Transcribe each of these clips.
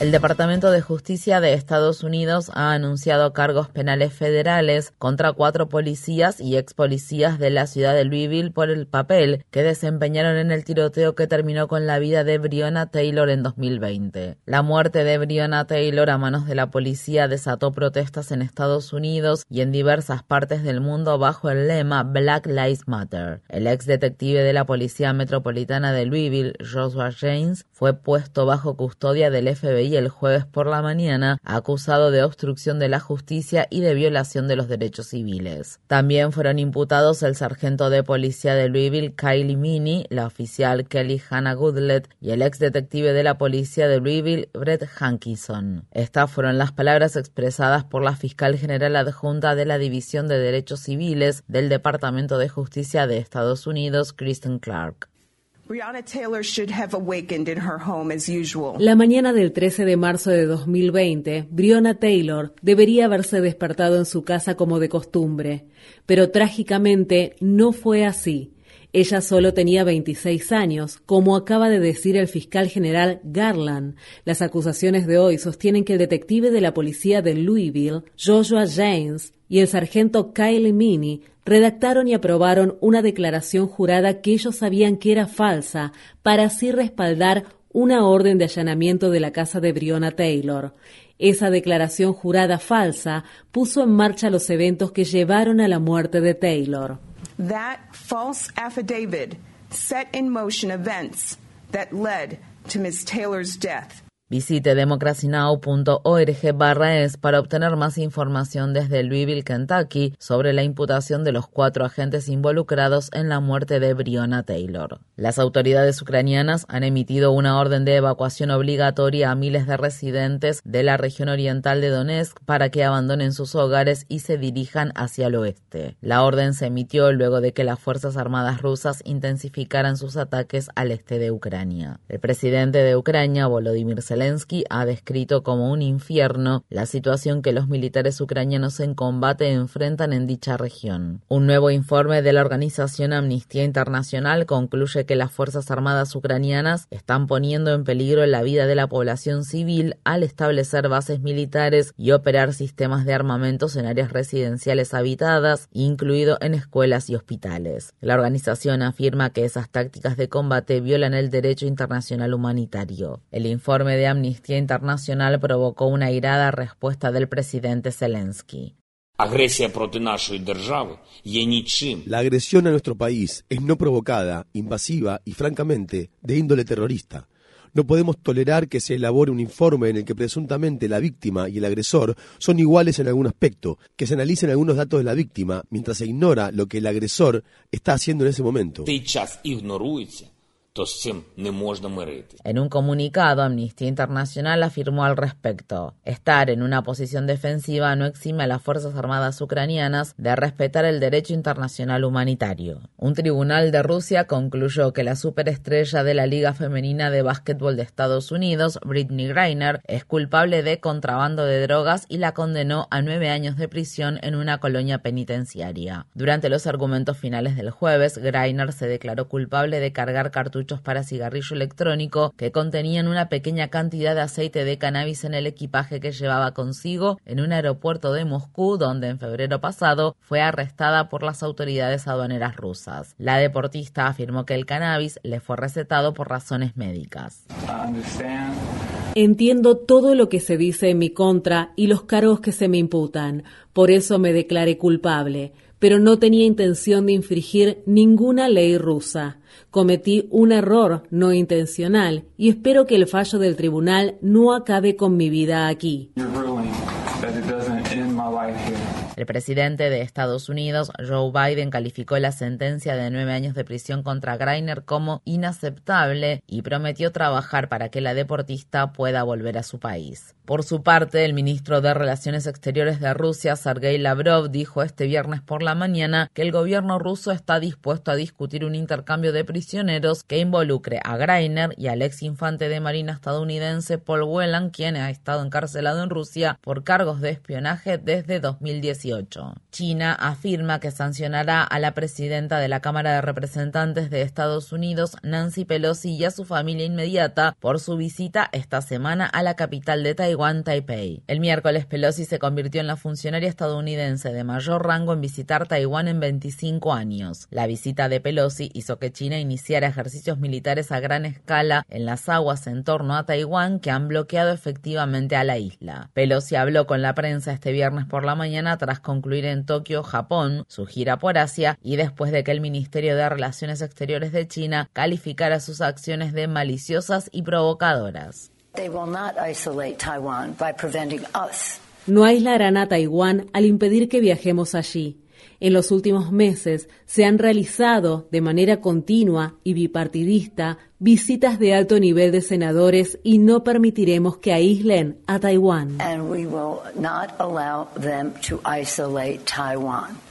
El Departamento de Justicia de Estados Unidos ha anunciado cargos penales federales contra cuatro policías y ex policías de la ciudad de Louisville por el papel que desempeñaron en el tiroteo que terminó con la vida de Breonna Taylor en 2020. La muerte de Breonna Taylor a manos de la policía desató protestas en Estados Unidos y en diversas partes del mundo bajo el lema Black Lives Matter. El ex detective de la Policía Metropolitana de Louisville, Joshua James, fue puesto bajo custodia del FBI el jueves por la mañana, acusado de obstrucción de la justicia y de violación de los derechos civiles. También fueron imputados el sargento de policía de Louisville, Kylie Mini, la oficial Kelly Hannah Goodlet y el ex detective de la policía de Louisville, Brett Hankison. Estas fueron las palabras expresadas por la fiscal general adjunta de la División de Derechos Civiles del Departamento de Justicia de Estados Unidos, Kristen Clark. La mañana del 13 de marzo de 2020, Breonna Taylor debería haberse despertado en su casa como de costumbre, pero trágicamente no fue así. Ella solo tenía 26 años, como acaba de decir el fiscal general Garland. Las acusaciones de hoy sostienen que el detective de la policía de Louisville, Joshua James, y el sargento Kyle Mini redactaron y aprobaron una declaración jurada que ellos sabían que era falsa para así respaldar una orden de allanamiento de la casa de Breonna Taylor. Esa declaración jurada falsa puso en marcha los eventos que llevaron a la muerte de Taylor. That false affidavit set in motion events that led to Ms. Taylor's death. Visite democracynow.org barra es para obtener más información desde Louisville, Kentucky, sobre la imputación de los cuatro agentes involucrados en la muerte de Breonna Taylor. Las autoridades ucranianas han emitido una orden de evacuación obligatoria a miles de residentes de la región oriental de Donetsk para que abandonen sus hogares y se dirijan hacia el oeste. La orden se emitió luego de que las Fuerzas Armadas rusas intensificaran sus ataques al este de Ucrania. El presidente de Ucrania, Volodymyr Zelensky, Zelensky ha descrito como un infierno la situación que los militares ucranianos en combate enfrentan en dicha región. Un nuevo informe de la organización Amnistía Internacional concluye que las Fuerzas Armadas ucranianas están poniendo en peligro la vida de la población civil al establecer bases militares y operar sistemas de armamentos en áreas residenciales habitadas, incluido en escuelas y hospitales. La organización afirma que esas tácticas de combate violan el derecho internacional humanitario. El informe de Amnistía Internacional provocó una irada respuesta del presidente Zelensky. La agresión a nuestro país es no provocada, invasiva y francamente de índole terrorista. No podemos tolerar que se elabore un informe en el que presuntamente la víctima y el agresor son iguales en algún aspecto, que se analicen algunos datos de la víctima mientras se ignora lo que el agresor está haciendo en ese momento. En un comunicado, Amnistía Internacional afirmó al respecto, estar en una posición defensiva no exime a las Fuerzas Armadas ucranianas de respetar el derecho internacional humanitario. Un tribunal de Rusia concluyó que la superestrella de la Liga Femenina de Básquetbol de Estados Unidos, Britney Griner, es culpable de contrabando de drogas y la condenó a nueve años de prisión en una colonia penitenciaria. Durante los argumentos finales del jueves, Griner se declaró culpable de cargar cartuchos para cigarrillo electrónico que contenían una pequeña cantidad de aceite de cannabis en el equipaje que llevaba consigo en un aeropuerto de Moscú donde en febrero pasado fue arrestada por las autoridades aduaneras rusas. La deportista afirmó que el cannabis le fue recetado por razones médicas. Entiendo todo lo que se dice en mi contra y los cargos que se me imputan. Por eso me declaré culpable pero no tenía intención de infringir ninguna ley rusa. Cometí un error no intencional y espero que el fallo del tribunal no acabe con mi vida aquí. El presidente de Estados Unidos, Joe Biden, calificó la sentencia de nueve años de prisión contra Greiner como inaceptable y prometió trabajar para que la deportista pueda volver a su país. Por su parte, el ministro de Relaciones Exteriores de Rusia, Sergei Lavrov, dijo este viernes por la mañana que el gobierno ruso está dispuesto a discutir un intercambio de prisioneros que involucre a Greiner y al ex infante de Marina estadounidense Paul Whelan, quien ha estado encarcelado en Rusia por cargos de espionaje desde 2018. China afirma que sancionará a la presidenta de la Cámara de Representantes de Estados Unidos, Nancy Pelosi, y a su familia inmediata por su visita esta semana a la capital de Taiwán Taipei. El miércoles Pelosi se convirtió en la funcionaria estadounidense de mayor rango en visitar Taiwán en 25 años. La visita de Pelosi hizo que China iniciara ejercicios militares a gran escala en las aguas en torno a Taiwán que han bloqueado efectivamente a la isla. Pelosi habló con la prensa este viernes por la mañana tras concluir en Tokio, Japón, su gira por Asia y después de que el Ministerio de Relaciones Exteriores de China calificara sus acciones de maliciosas y provocadoras. No aislarán a Taiwán al impedir que viajemos allí. En los últimos meses se han realizado de manera continua y bipartidista visitas de alto nivel de senadores y no permitiremos que aíslen a Taiwán.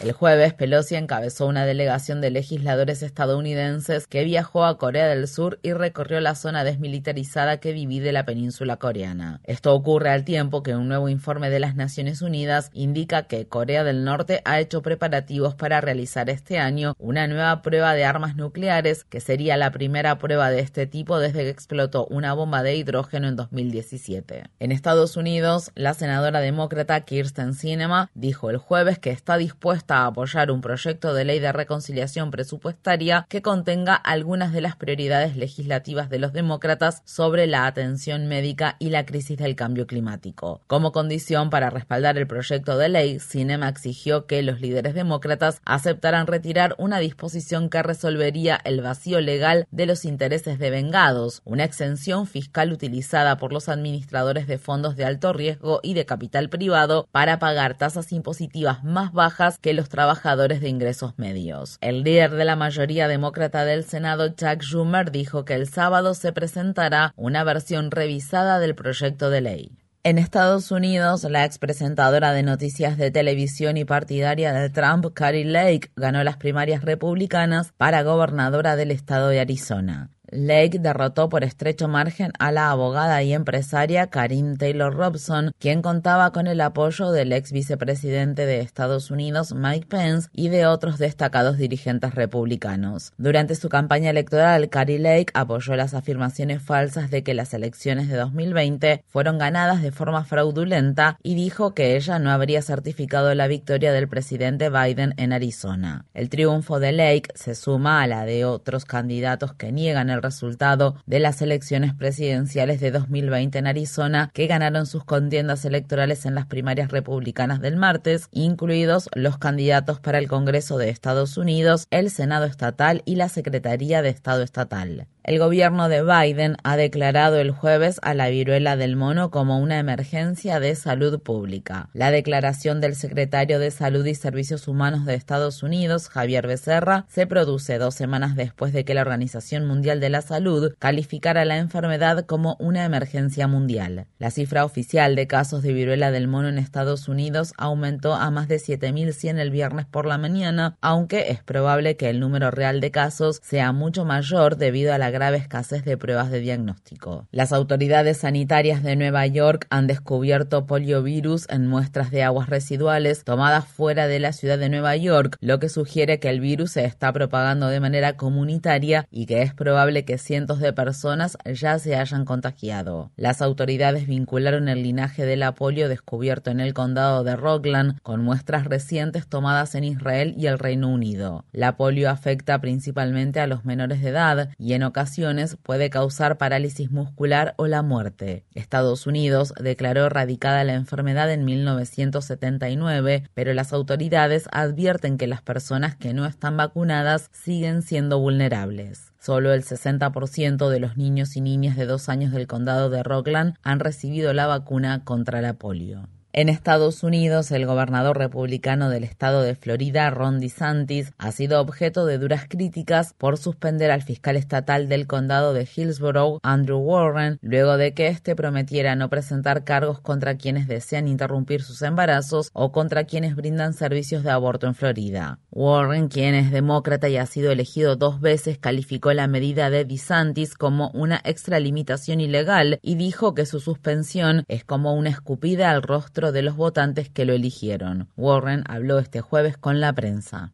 El jueves, Pelosi encabezó una delegación de legisladores estadounidenses que viajó a Corea del Sur y recorrió la zona desmilitarizada que divide la península coreana. Esto ocurre al tiempo que un nuevo informe de las Naciones Unidas indica que Corea del Norte ha hecho preparativos para realizar este año una nueva prueba de armas nucleares, que sería la primera prueba de este tipo desde que explotó una bomba de hidrógeno en 2017. En Estados Unidos, la senadora demócrata Kirsten Sinema dijo el jueves que está dispuesta a apoyar un proyecto de ley de reconciliación presupuestaria que contenga algunas de las prioridades legislativas de los demócratas sobre la atención médica y la crisis del cambio climático. Como condición para respaldar el proyecto de ley, Cinema exigió que los líderes demócratas aceptaran retirar una disposición que resolvería el vacío legal de los intereses de vengados, una exención fiscal utilizada por los administradores de fondos de alto riesgo y de capital privado para pagar tasas impositivas más bajas que los trabajadores de ingresos medios. El líder de la mayoría demócrata del Senado, Chuck Schumer, dijo que el sábado se presentará una versión revisada del proyecto de ley. En Estados Unidos, la ex presentadora de noticias de televisión y partidaria de Trump, Carrie Lake, ganó las primarias republicanas para gobernadora del estado de Arizona. Lake derrotó por estrecho margen a la abogada y empresaria Karin Taylor Robson, quien contaba con el apoyo del ex vicepresidente de Estados Unidos Mike Pence y de otros destacados dirigentes republicanos. Durante su campaña electoral, Carrie Lake apoyó las afirmaciones falsas de que las elecciones de 2020 fueron ganadas de forma fraudulenta y dijo que ella no habría certificado la victoria del presidente Biden en Arizona. El triunfo de Lake se suma a la de otros candidatos que niegan el resultado de las elecciones presidenciales de 2020 en Arizona, que ganaron sus contiendas electorales en las primarias republicanas del martes, incluidos los candidatos para el Congreso de Estados Unidos, el Senado estatal y la Secretaría de Estado estatal. El gobierno de Biden ha declarado el jueves a la viruela del mono como una emergencia de salud pública. La declaración del secretario de Salud y Servicios Humanos de Estados Unidos, Javier Becerra, se produce dos semanas después de que la Organización Mundial de la Salud calificara la enfermedad como una emergencia mundial. La cifra oficial de casos de viruela del mono en Estados Unidos aumentó a más de 7.100 el viernes por la mañana, aunque es probable que el número real de casos sea mucho mayor debido a la grave escasez de pruebas de diagnóstico. Las autoridades sanitarias de Nueva York han descubierto poliovirus en muestras de aguas residuales tomadas fuera de la ciudad de Nueva York, lo que sugiere que el virus se está propagando de manera comunitaria y que es probable que cientos de personas ya se hayan contagiado. Las autoridades vincularon el linaje de la polio descubierto en el condado de Rockland con muestras recientes tomadas en Israel y el Reino Unido. La polio afecta principalmente a los menores de edad y en ocasiones puede causar parálisis muscular o la muerte. Estados Unidos declaró erradicada la enfermedad en 1979, pero las autoridades advierten que las personas que no están vacunadas siguen siendo vulnerables. Solo el 60% de los niños y niñas de dos años del condado de Rockland han recibido la vacuna contra la polio. En Estados Unidos, el gobernador republicano del estado de Florida, Ron DeSantis, ha sido objeto de duras críticas por suspender al fiscal estatal del condado de Hillsborough, Andrew Warren, luego de que éste prometiera no presentar cargos contra quienes desean interrumpir sus embarazos o contra quienes brindan servicios de aborto en Florida. Warren, quien es demócrata y ha sido elegido dos veces, calificó la medida de DeSantis como una extralimitación ilegal y dijo que su suspensión es como una escupida al rostro de los votantes que lo eligieron. Warren habló este jueves con la prensa.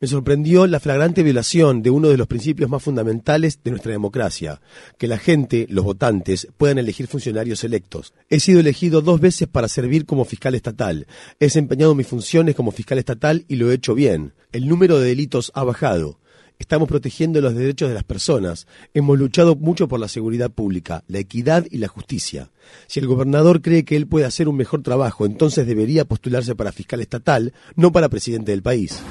Me sorprendió la flagrante violación de uno de los principios más fundamentales de nuestra democracia, que la gente, los votantes, puedan elegir funcionarios electos. He sido elegido dos veces para servir como fiscal estatal. He desempeñado mis funciones como fiscal estatal y lo he hecho bien. El número de delitos ha bajado. Estamos protegiendo los derechos de las personas. Hemos luchado mucho por la seguridad pública, la equidad y la justicia. Si el gobernador cree que él puede hacer un mejor trabajo, entonces debería postularse para fiscal estatal, no para presidente del país.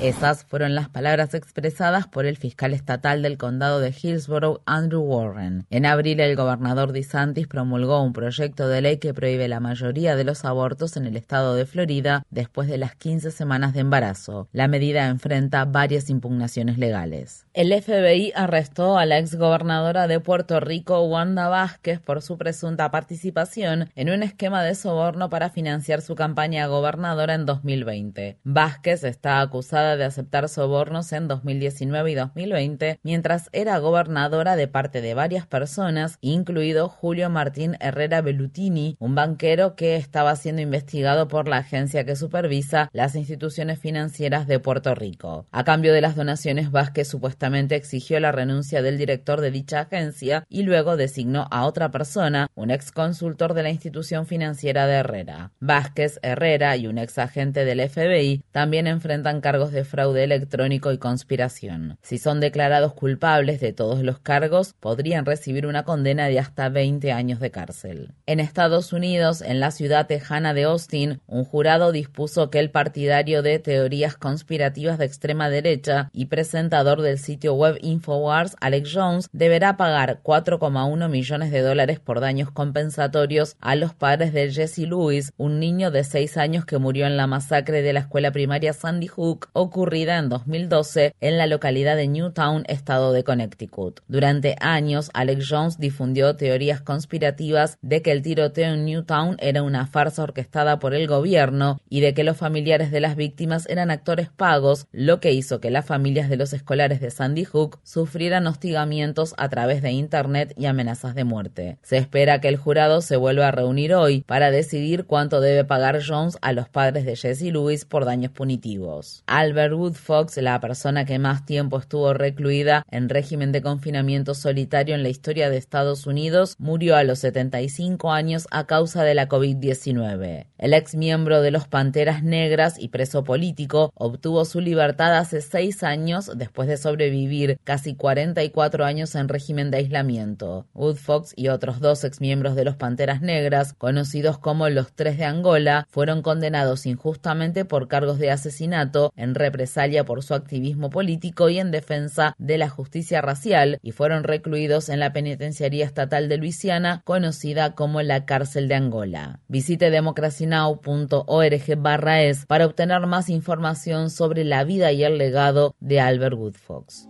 Esas fueron las palabras expresadas por el fiscal estatal del condado de Hillsborough, Andrew Warren. En abril, el gobernador DeSantis promulgó un proyecto de ley que prohíbe la mayoría de los abortos en el estado de Florida después de las 15 semanas de embarazo. La medida enfrenta varias impugnaciones legales. El FBI arrestó a la exgobernadora de Puerto Rico, Wanda Vázquez, por su presunta participación en un esquema de soborno para financiar su campaña gobernadora en 2020. Vázquez está acusada de aceptar sobornos en 2019 y 2020 mientras era gobernadora de parte de varias personas, incluido Julio Martín Herrera Bellutini, un banquero que estaba siendo investigado por la agencia que supervisa las instituciones financieras de Puerto Rico. A cambio de las donaciones, Vázquez supuestamente exigió la renuncia del director de dicha agencia y luego designó a otra persona, un ex consultor de la institución financiera de Herrera. Vázquez, Herrera y un ex agente del FBI también enfrentan cargos de fraude electrónico y conspiración. Si son declarados culpables de todos los cargos, podrían recibir una condena de hasta 20 años de cárcel. En Estados Unidos, en la ciudad tejana de Austin, un jurado dispuso que el partidario de teorías conspirativas de extrema derecha y presentador del sitio web Infowars, Alex Jones, deberá pagar 4,1 millones de dólares por daños compensatorios a los padres de Jesse Lewis, un niño de 6 años que murió en la masacre de la escuela primaria Sandy Hook ocurrida en 2012 en la localidad de Newtown, estado de Connecticut. Durante años, Alex Jones difundió teorías conspirativas de que el tiroteo en Newtown era una farsa orquestada por el gobierno y de que los familiares de las víctimas eran actores pagos, lo que hizo que las familias de los escolares de Sandy Hook sufrieran hostigamientos a través de Internet y amenazas de muerte. Se espera que el jurado se vuelva a reunir hoy para decidir cuánto debe pagar Jones a los padres de Jesse Lewis por daños punitivos. Albert Woodfox, la persona que más tiempo estuvo recluida en régimen de confinamiento solitario en la historia de Estados Unidos, murió a los 75 años a causa de la COVID-19. El ex miembro de los Panteras Negras y preso político obtuvo su libertad hace seis años después de sobrevivir vivir casi 44 años en régimen de aislamiento. Woodfox y otros dos exmiembros de los Panteras Negras, conocidos como los Tres de Angola, fueron condenados injustamente por cargos de asesinato en represalia por su activismo político y en defensa de la justicia racial y fueron recluidos en la penitenciaría estatal de Luisiana, conocida como la cárcel de Angola. Visite democracynow.org es para obtener más información sobre la vida y el legado de Albert Woodfox.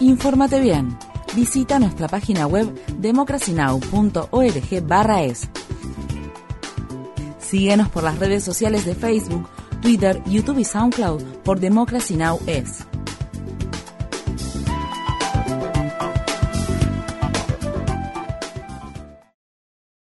Infórmate bien. Visita nuestra página web democracynow.org/es. Síguenos por las redes sociales de Facebook, Twitter, YouTube y SoundCloud por Democracy Now! es.